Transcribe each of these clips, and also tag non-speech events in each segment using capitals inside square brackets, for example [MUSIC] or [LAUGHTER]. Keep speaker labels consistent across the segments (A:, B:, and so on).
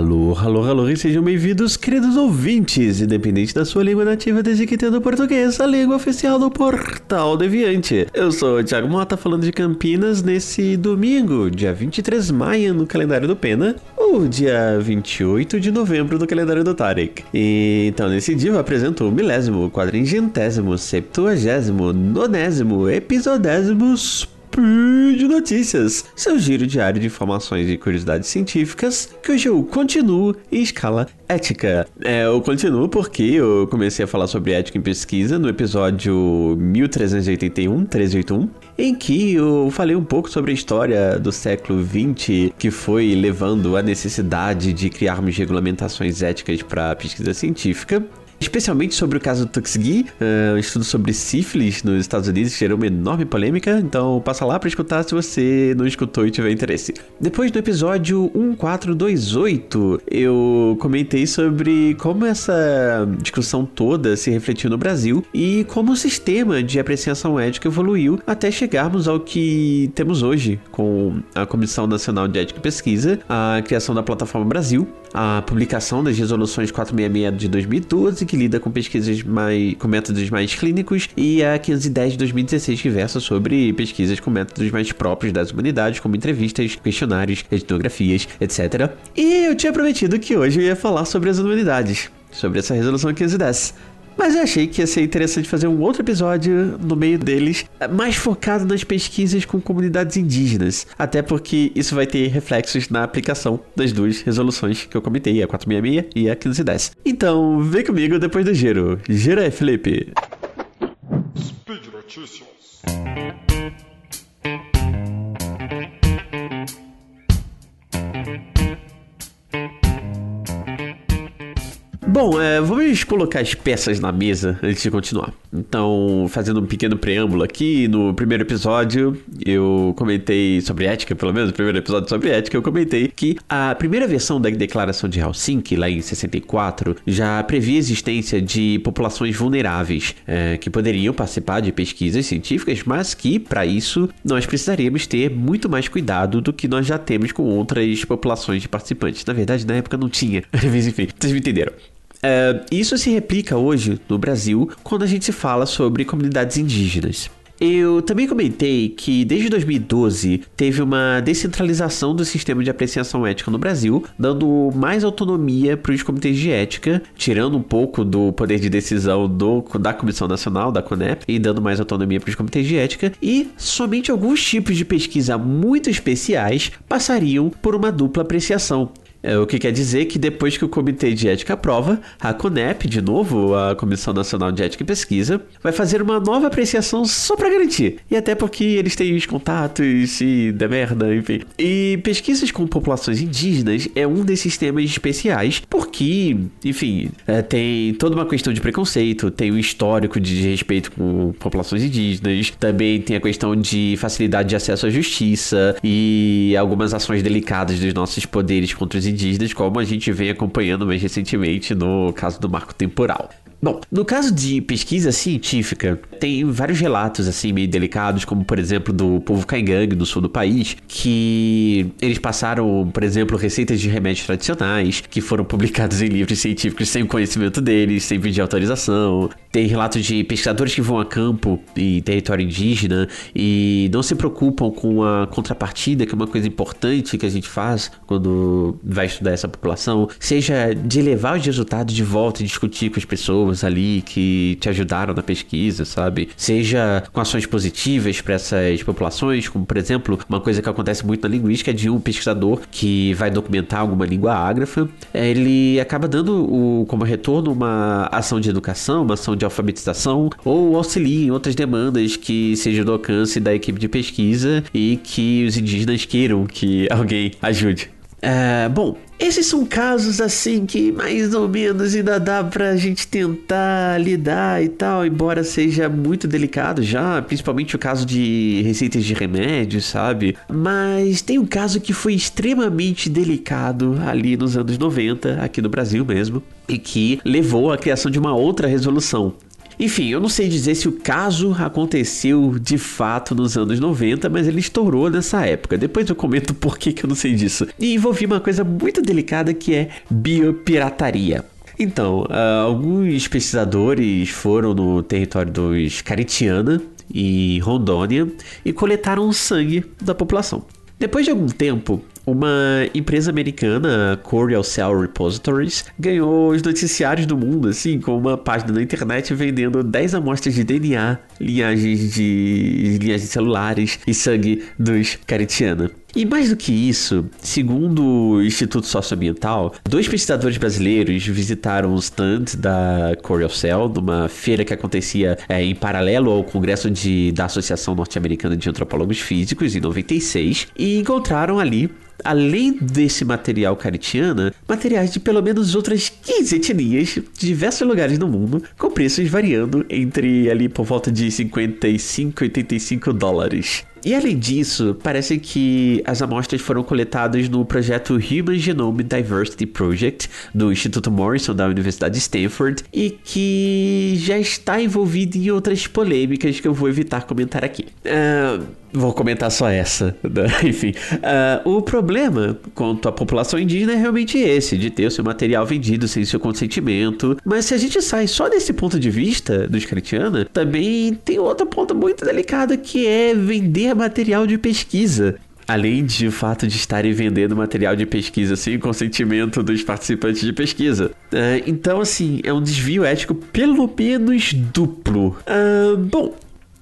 A: Alô, alô, alô, e sejam bem-vindos, queridos ouvintes, independente da sua língua nativa, desde que entenda português, a língua oficial do Portal Deviante. Eu sou o Thiago Mota, falando de Campinas, nesse domingo, dia 23 de maio, no calendário do Pena, ou dia 28 de novembro do calendário do Tarek. E, então, nesse dia eu apresento o milésimo, quadringentésimo, septuagésimo, nonésimo, episodésimos Speed Notícias, seu giro diário de informações e curiosidades científicas, que hoje eu continuo em escala ética. É, eu continuo porque eu comecei a falar sobre ética em pesquisa no episódio 1381, 381, em que eu falei um pouco sobre a história do século XX que foi levando à necessidade de criarmos regulamentações éticas para pesquisa científica especialmente sobre o caso do Tuskegee, uh, um estudo sobre sífilis nos Estados Unidos gerou uma enorme polêmica, então passa lá para escutar se você não escutou e tiver interesse. Depois do episódio 1428, eu comentei sobre como essa discussão toda se refletiu no Brasil e como o sistema de apreciação ética evoluiu até chegarmos ao que temos hoje, com a Comissão Nacional de Ética e Pesquisa, a criação da Plataforma Brasil, a publicação das resoluções 466 de 2012 que lida com pesquisas mais, com métodos mais clínicos, e a 510 de 2016, que versa sobre pesquisas com métodos mais próprios das humanidades, como entrevistas, questionários, etnografias, etc. E eu tinha prometido que hoje eu ia falar sobre as humanidades, sobre essa resolução 510. Mas eu achei que ia ser interessante fazer um outro episódio no meio deles, mais focado nas pesquisas com comunidades indígenas. Até porque isso vai ter reflexos na aplicação das duas resoluções que eu comentei, a 466 e a 510. Então, vem comigo depois do giro. Gira aí, Felipe. Speed Notícias. Bom, é, vamos colocar as peças na mesa antes de continuar. Então, fazendo um pequeno preâmbulo aqui, no primeiro episódio eu comentei sobre ética, pelo menos no primeiro episódio sobre ética, eu comentei que a primeira versão da Declaração de Helsinki, lá em 64, já previa a existência de populações vulneráveis é, que poderiam participar de pesquisas científicas, mas que, para isso, nós precisaríamos ter muito mais cuidado do que nós já temos com outras populações de participantes. Na verdade, na época não tinha, [LAUGHS] mas enfim, vocês me entenderam. Uh, isso se replica hoje no Brasil quando a gente se fala sobre comunidades indígenas. Eu também comentei que desde 2012 teve uma descentralização do sistema de apreciação ética no Brasil, dando mais autonomia para os comitês de ética, tirando um pouco do poder de decisão do, da Comissão Nacional, da CONEP, e dando mais autonomia para os comitês de ética, e somente alguns tipos de pesquisa muito especiais passariam por uma dupla apreciação. É, o que quer dizer que depois que o Comitê de Ética aprova, a CONEP, de novo, a Comissão Nacional de Ética e Pesquisa, vai fazer uma nova apreciação só para garantir. E até porque eles têm os contatos e da merda, enfim. E pesquisas com populações indígenas é um desses temas especiais, porque, enfim, é, tem toda uma questão de preconceito, tem um histórico de respeito com populações indígenas, também tem a questão de facilidade de acesso à justiça e algumas ações delicadas dos nossos poderes contra os indígenas, como a gente vem acompanhando mais recentemente no caso do marco temporal. Bom, no caso de pesquisa científica, tem vários relatos assim meio delicados, como por exemplo do povo Caingangue no sul do país, que eles passaram, por exemplo, receitas de remédios tradicionais que foram publicados em livros científicos sem o conhecimento deles, sem pedir autorização. Tem relatos de pesquisadores que vão a campo em território indígena e não se preocupam com a contrapartida, que é uma coisa importante que a gente faz quando vai estudar essa população, seja de levar os resultados de volta e discutir com as pessoas ali que te ajudaram na pesquisa, sabe? Seja com ações positivas para essas populações, como por exemplo, uma coisa que acontece muito na linguística é de um pesquisador que vai documentar alguma língua ágrafa, ele acaba dando o, como retorno uma ação de educação, uma ação de alfabetização ou auxilia em outras demandas que sejam do alcance da equipe de pesquisa e que os indígenas queiram que [LAUGHS] alguém ajude. É, bom, esses são casos assim que mais ou menos ainda dá pra gente tentar lidar e tal, embora seja muito delicado já, principalmente o caso de receitas de remédios, sabe? Mas tem um caso que foi extremamente delicado ali nos anos 90, aqui no Brasil mesmo, e que levou à criação de uma outra resolução Enfim, eu não sei dizer se o caso aconteceu de fato nos anos 90, mas ele estourou nessa época. Depois eu comento por que, que eu não sei disso. E envolvia uma coisa muito delicada que é biopirataria. Então, uh, alguns pesquisadores foram no território dos Caritiana e Rondônia e coletaram sangue da população. Depois de algum tempo, uma empresa americana, Coreal Cell Repositories, ganhou os noticiários do mundo, assim, com uma página na internet vendendo 10 amostras de DNA, linhagens de linhagens celulares e sangue dos Caritiana. E mais do que isso, segundo o Instituto Socioambiental, dois pesquisadores brasileiros visitaram os stands da Cell numa feira que acontecia é, em paralelo ao congresso de, da Associação Norte-Americana de Antropólogos Físicos em 96 e encontraram ali além desse material caritiana, materiais de pelo menos outras 15 etnias de diversos lugares do mundo, com preços variando entre ali por volta de 55 e 85 dólares. E além disso, parece que as amostras foram coletadas no projeto Human Genome Diversity Project do Instituto Morrison da Universidade de Stanford e que já está envolvido em outras polêmicas que eu vou evitar comentar aqui. Uh, vou comentar só essa. [LAUGHS] Né? Enfim, uh, o problema quanto à população indígena é realmente esse, de ter o seu material vendido sem seu consentimento. Mas se a gente sai só desse ponto de vista dos Cretiana, também tem outro ponto muito delicado que é vender material de pesquisa. Além de o fato de estarem vendendo material de pesquisa sem consentimento dos participantes de pesquisa. Uh, então, assim, é um desvio ético pelo menos duplo. Uh, bom,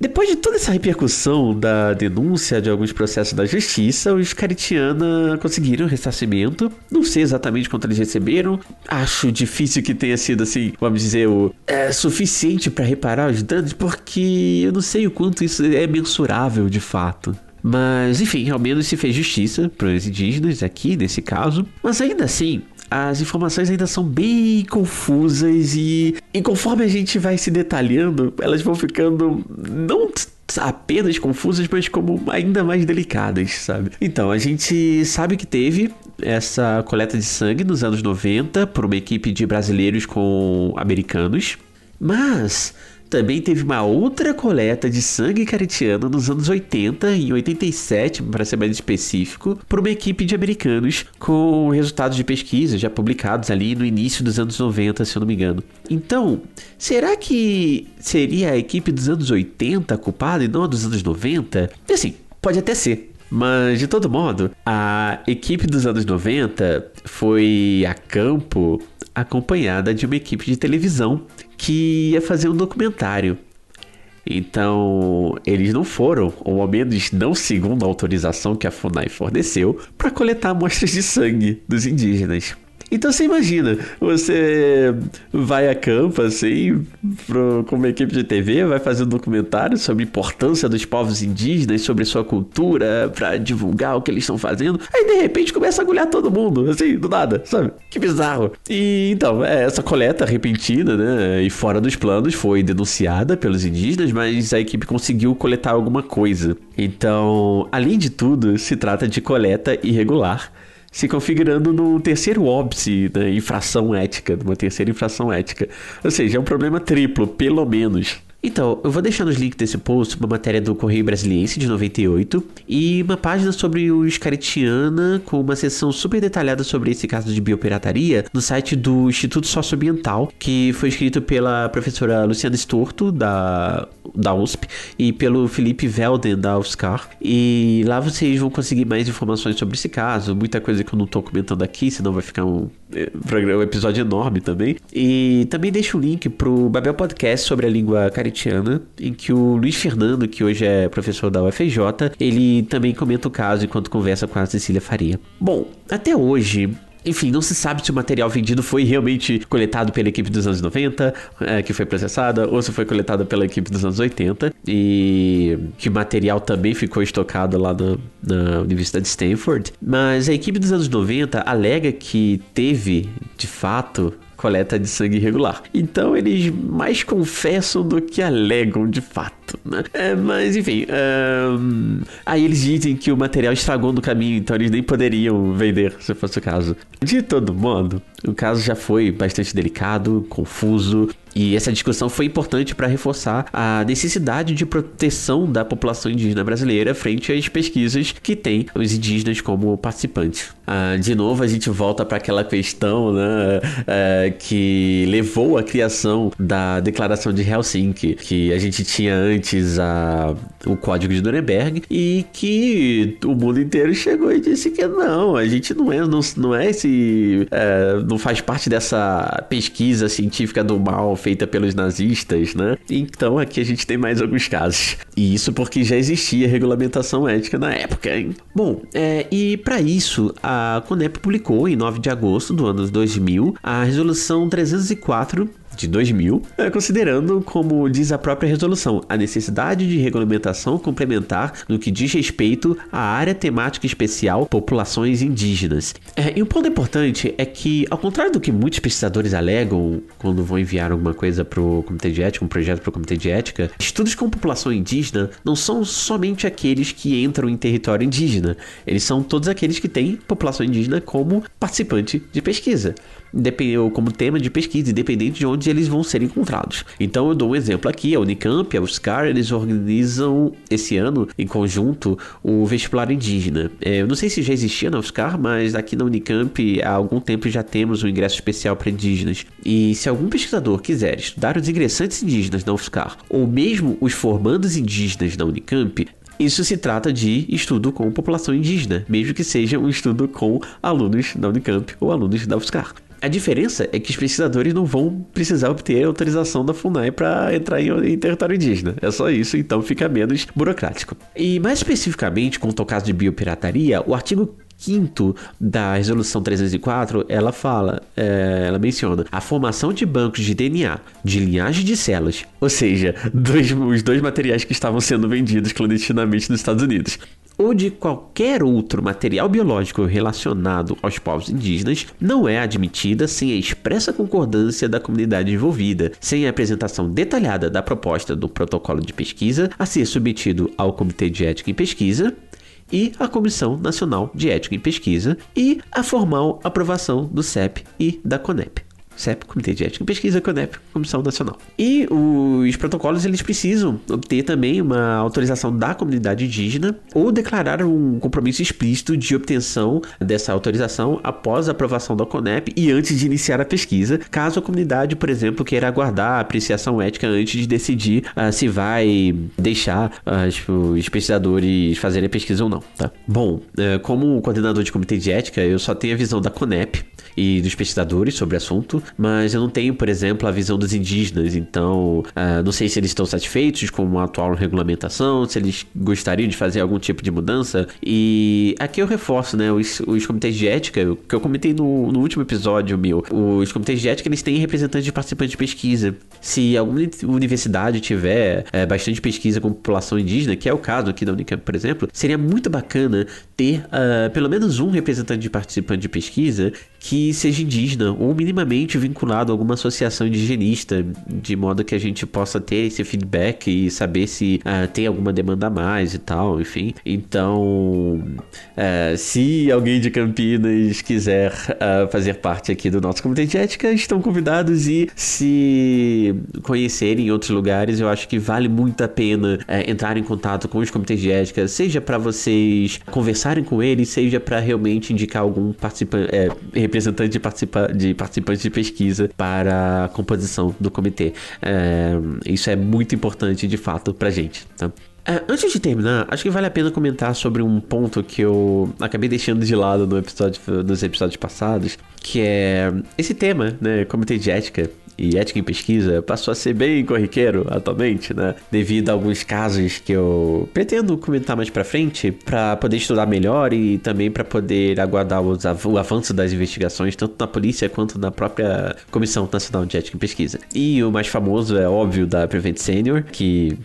A: depois de toda essa repercussão da denúncia de alguns processos da justiça, os Caritiana conseguiram ressarcimento. Não sei exatamente quanto eles receberam. Acho difícil que tenha sido assim, vamos dizer, o é, suficiente para reparar os danos, porque eu não sei o quanto isso é mensurável de fato. Mas, enfim, ao menos se fez justiça para os indígenas aqui, nesse caso. Mas ainda assim, as informações ainda são bem confusas e, e conforme a gente vai se detalhando, elas vão ficando não apenas confusas, mas como ainda mais delicadas, sabe? Então, a gente sabe que teve essa coleta de sangue nos anos 90 por uma equipe de brasileiros com americanos, mas também teve uma outra coleta de sangue caritiano nos anos 80 e 87, para ser mais específico, por uma equipe de americanos com resultados de pesquisa já publicados ali no início dos anos 90, se eu não me engano. Então, será que seria a equipe dos anos 80 culpada e não a dos anos 90? E assim, pode até ser. Mas, de todo modo, a equipe dos anos 90 foi a campo acompanhada de uma equipe de televisão que ia fazer um documentário. Então, eles não foram, ou ao menos não segundo a autorização que a FUNAI forneceu, para coletar amostras de sangue dos indígenas. Então você imagina, você vai a campo assim, pro, com uma equipe de TV, vai fazer um documentário sobre a importância dos povos indígenas, sobre sua cultura, para divulgar o que eles estão fazendo. Aí de repente começa a agulhar todo mundo, assim, do nada, sabe? Que bizarro. E então, é, essa coleta repentina, né, e fora dos planos, foi denunciada pelos indígenas, mas a equipe conseguiu coletar alguma coisa. Então, além de tudo, se trata de coleta irregular se configurando no terceiro óbice da infração ética, numa terceira infração ética. Ou seja, é um problema triplo, pelo menos. Então, eu vou deixar nos links desse post uma matéria do Correio Brasiliense de 98 e uma página sobre o Scaritiana com uma sessão super detalhada sobre esse caso de biopirataria no site do Instituto Socioambiental, que foi escrito pela professora Luciana Storto, da, da USP, e pelo Felipe Velden, da UFSCar. E lá vocês vão conseguir mais informações sobre esse caso, muita coisa que eu não estou comentando aqui, senão vai ficar um, eh, um episódio enorme também. E também deixo o link pro Babel Podcast sobre a língua caritiana em que o Luiz Fernando, que hoje é professor da UFJ, ele também comenta o caso enquanto conversa com a Cecília Faria. Bom, até hoje, enfim, não se sabe se o material vendido foi realmente coletado pela equipe dos anos 90, é, que foi processada, ou se foi coletado pela equipe dos anos 80, e que o material também ficou estocado lá na, na Universidade de Stanford. Mas a equipe dos anos 90 alega que teve, de fato, coleta de sangue irregular. Então eles mais confessam do que alegam de fato. Né? É, mas enfim, um... aí eles dizem que o material estragou no caminho, então eles nem poderiam vender, se fosse o caso. De todo modo, o caso já foi bastante delicado, confuso, e essa discussão foi importante para reforçar a necessidade de proteção da população indígena brasileira frente às pesquisas que tem os indígenas como participantes. Ah, de novo, a gente volta para aquela questão né, é, que levou à criação da Declaração de Helsinki, que a gente tinha antes a, o Código de Nuremberg e que o mundo inteiro chegou e disse que não, a gente não é, não, não é esse, é, não faz parte dessa pesquisa científica do mal feita pelos nazistas, né? Então aqui a gente tem mais alguns casos. E isso porque já existia regulamentação ética na época, hein? Bom, é, e para isso, a CONEP publicou em 9 de agosto do ano 2000 a resolução 304 de 2000, é, considerando, como diz a própria resolução, a necessidade de regulamentação complementar no que diz respeito à área temática especial populações indígenas. É, e um ponto importante é que, ao contrário do que muitos pesquisadores alegam quando vão enviar alguma coisa para o Comitê de Ética, um projeto para o Comitê de Ética, estudos com população indígena não são somente aqueles que entram em território indígena, eles são todos aqueles que têm população indígena como participante de pesquisa como tema de pesquisa, independente de onde eles vão ser encontrados. Então eu dou um exemplo aqui, a Unicamp, a USCAR, eles organizam esse ano, em conjunto, o vestibular indígena. É, eu não sei se já existia na USCAR, mas aqui na Unicamp há algum tempo já temos um ingresso especial para indígenas. E se algum pesquisador quiser estudar os ingressantes indígenas na USCAR, ou mesmo os formandos indígenas da Unicamp, isso se trata de estudo com população indígena, mesmo que seja um estudo com alunos da Unicamp ou alunos da UFSCar. A diferença é que os pesquisadores não vão precisar obter autorização da FUNAI para entrar em, em, território indígena. É só isso, então fica menos burocrático. E mais especificamente, quanto ao caso de biopirataria, o artigo 5 da resolução 304, ela fala, é, ela menciona a formação de bancos de DNA, de linhagem de células, ou seja, dois, os dois materiais que estavam sendo vendidos clandestinamente nos Estados Unidos ou de qualquer outro material biológico relacionado aos povos indígenas não é admitida sem a expressa concordância da comunidade envolvida, sem a apresentação detalhada da proposta do protocolo de pesquisa a ser submetido ao Comitê de Ética em Pesquisa e à Comissão Nacional de Ética em Pesquisa e a formal aprovação do CEP e da CONEP. CEP, Comitê de Ética e Pesquisa, CONEP, Comissão Nacional. E os protocolos eles precisam obter também uma autorização da comunidade indígena ou declarar um compromisso explícito de obtenção dessa autorização após a aprovação da CONEP e antes de iniciar a pesquisa, caso a comunidade, por exemplo, queira aguardar a apreciação ética antes de decidir uh, se vai deixar uh, os pesquisadores fazerem a pesquisa ou não, tá? Bom, uh, como coordenador de comitê de ética, eu só tenho a visão da CONEP e dos pesquisadores sobre o assunto, mas eu não tenho, por exemplo, a visão dos indígenas, então uh, não sei se eles estão satisfeitos com a atual regulamentação, se eles gostariam de fazer algum tipo de mudança. E aqui eu reforço, né, os, os comitês de ética, que eu comentei no, no último episódio meu, os comitês de ética eles têm representantes de participantes de pesquisa. Se alguma universidade tiver é, bastante pesquisa com população indígena, que é o caso aqui da Unicamp, por exemplo, seria muito bacana ter uh, pelo menos um representante de participante de pesquisa que seja indígena ou minimamente vinculado a alguma associação indigenista, de modo que a gente possa ter esse feedback e saber se uh, tem alguma demanda a mais e tal, enfim. Então, uh, se alguém de Campinas quiser uh, fazer parte aqui do nosso comitê de ética, estão convidados e se conhecerem em outros lugares, eu acho que vale muito a pena entrar em contato com os comitês de ética, seja para vocês conversarem com eles, seja para realmente indicar algum participante, é, representante de, participa de participantes de pesquisa para a composição do comitê. É, isso é muito importante de fato pra gente. Tá? É, antes de terminar, acho que vale a pena comentar sobre um ponto que eu acabei deixando de lado no episódio, nos episódios passados, que é esse tema, né, comitê de ética e ética em pesquisa passou a ser bem corriqueiro atualmente, né? Devido a alguns casos que eu pretendo comentar mais para frente para poder estudar melhor e também para poder aguardar os, o avanço das investigações tanto na polícia quanto na própria Comissão Nacional de Ética em Pesquisa. E o mais famoso é óbvio da Prevent Senior, que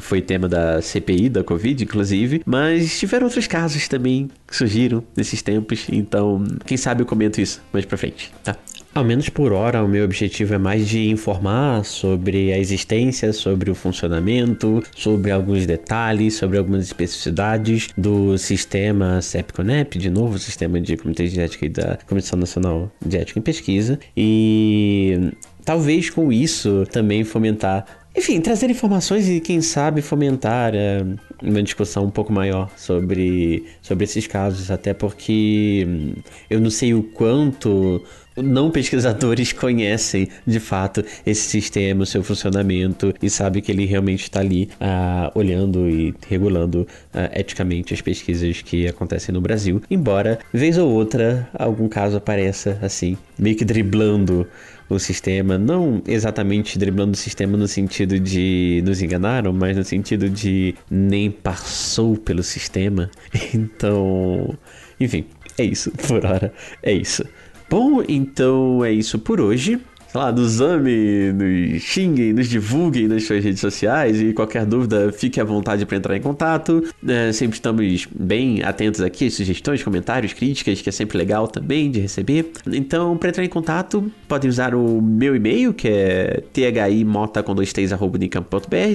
A: foi tema da CPI da Covid, inclusive, mas tiveram outros casos também que surgiram nesses tempos, então quem sabe eu comento isso mais pra frente, tá? Ao menos por hora, o meu objetivo é mais de informar sobre a existência, sobre o funcionamento, sobre alguns detalhes, sobre algumas especificidades do sistema CEP-CONEP, de novo, sistema de comitê de ética e da Comissão Nacional de Ética em Pesquisa. E talvez com isso também fomentar enfim, trazer informações e, quem sabe, fomentar é, uma discussão um pouco maior sobre, sobre esses casos, até porque hum, eu não sei o quanto não pesquisadores [LAUGHS] conhecem de fato esse sistema, o seu funcionamento e sabe que ele realmente está ali uh, olhando e regulando uh, eticamente as pesquisas que acontecem no Brasil. Embora, vez ou outra, algum caso apareça assim, meio que driblando o sistema, não exatamente driblando o sistema no sentido de nos enganaram, mas no sentido de nem passou pelo sistema. [LAUGHS] Então, enfim, é isso por hora, é isso. Bom, então é isso por hoje sei lá, nos ame, nos xinguem, nos divulguem nas suas redes sociais e qualquer dúvida, fique à vontade para entrar em contato. É, sempre estamos bem atentos aqui, sugestões, comentários, críticas, que é sempre legal também de receber. Então, para entrar em contato, podem usar o meu e-mail, que é thimota com dois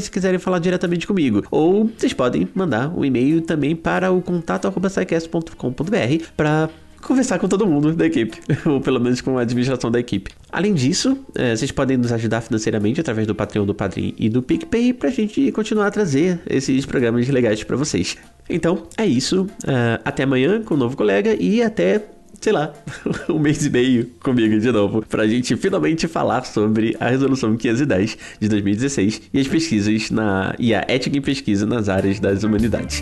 A: se quiserem falar diretamente comigo. Ou vocês podem mandar um e-mail também para o contato para conversar com todo mundo da equipe, [LAUGHS] ou pelo menos com a administração da equipe. Além disso, é, vocês podem nos ajudar financeiramente através do Patreon, do Padrim e do PicPay pra gente continuar a trazer esses programas legais para vocês. Então, é isso. Uh, até amanhã com um novo colega e até sei lá, [LAUGHS] um mês e meio comigo de novo, pra gente finalmente falar sobre a resolução 510 de 2016 e as pesquisas na e a ética em pesquisa nas áreas das humanidades.